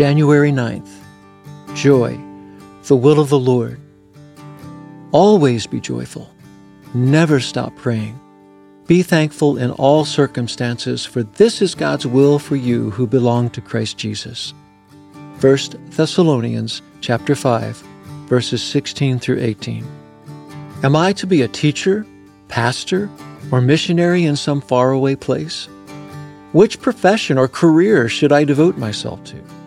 January 9th. Joy, the will of the Lord. Always be joyful. Never stop praying. Be thankful in all circumstances, for this is God's will for you who belong to Christ Jesus. 1 Thessalonians chapter 5, verses 16 through 18. Am I to be a teacher, pastor, or missionary in some faraway place? Which profession or career should I devote myself to?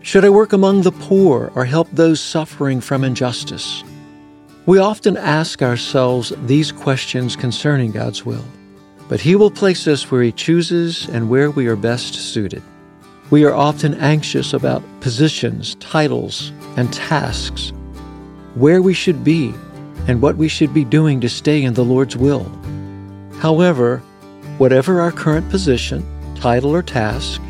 Should I work among the poor or help those suffering from injustice? We often ask ourselves these questions concerning God's will, but He will place us where He chooses and where we are best suited. We are often anxious about positions, titles, and tasks, where we should be, and what we should be doing to stay in the Lord's will. However, whatever our current position, title, or task,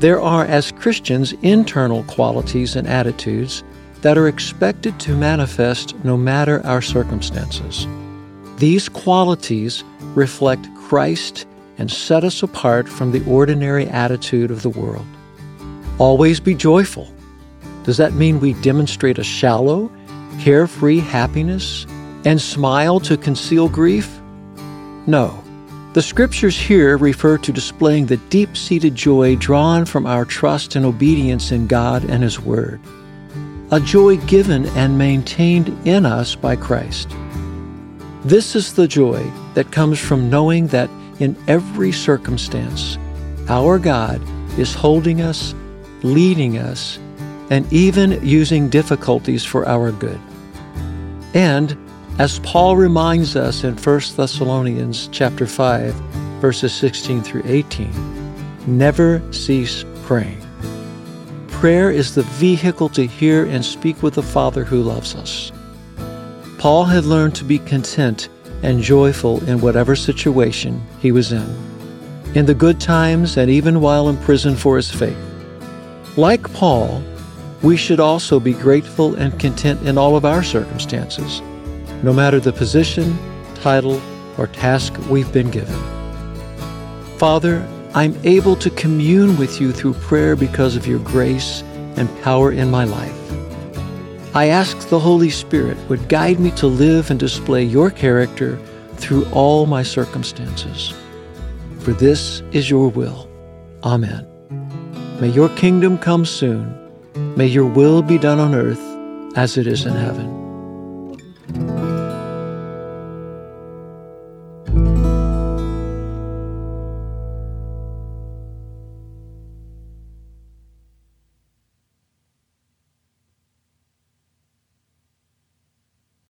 there are, as Christians, internal qualities and attitudes that are expected to manifest no matter our circumstances. These qualities reflect Christ and set us apart from the ordinary attitude of the world. Always be joyful. Does that mean we demonstrate a shallow, carefree happiness and smile to conceal grief? No. The scriptures here refer to displaying the deep seated joy drawn from our trust and obedience in God and His Word, a joy given and maintained in us by Christ. This is the joy that comes from knowing that in every circumstance, our God is holding us, leading us, and even using difficulties for our good. And as Paul reminds us in 1 Thessalonians chapter 5, verses 16 through 18, never cease praying. Prayer is the vehicle to hear and speak with the Father who loves us. Paul had learned to be content and joyful in whatever situation he was in, in the good times and even while in prison for his faith. Like Paul, we should also be grateful and content in all of our circumstances no matter the position, title, or task we've been given. Father, I'm able to commune with you through prayer because of your grace and power in my life. I ask the Holy Spirit would guide me to live and display your character through all my circumstances. For this is your will. Amen. May your kingdom come soon. May your will be done on earth as it is in heaven.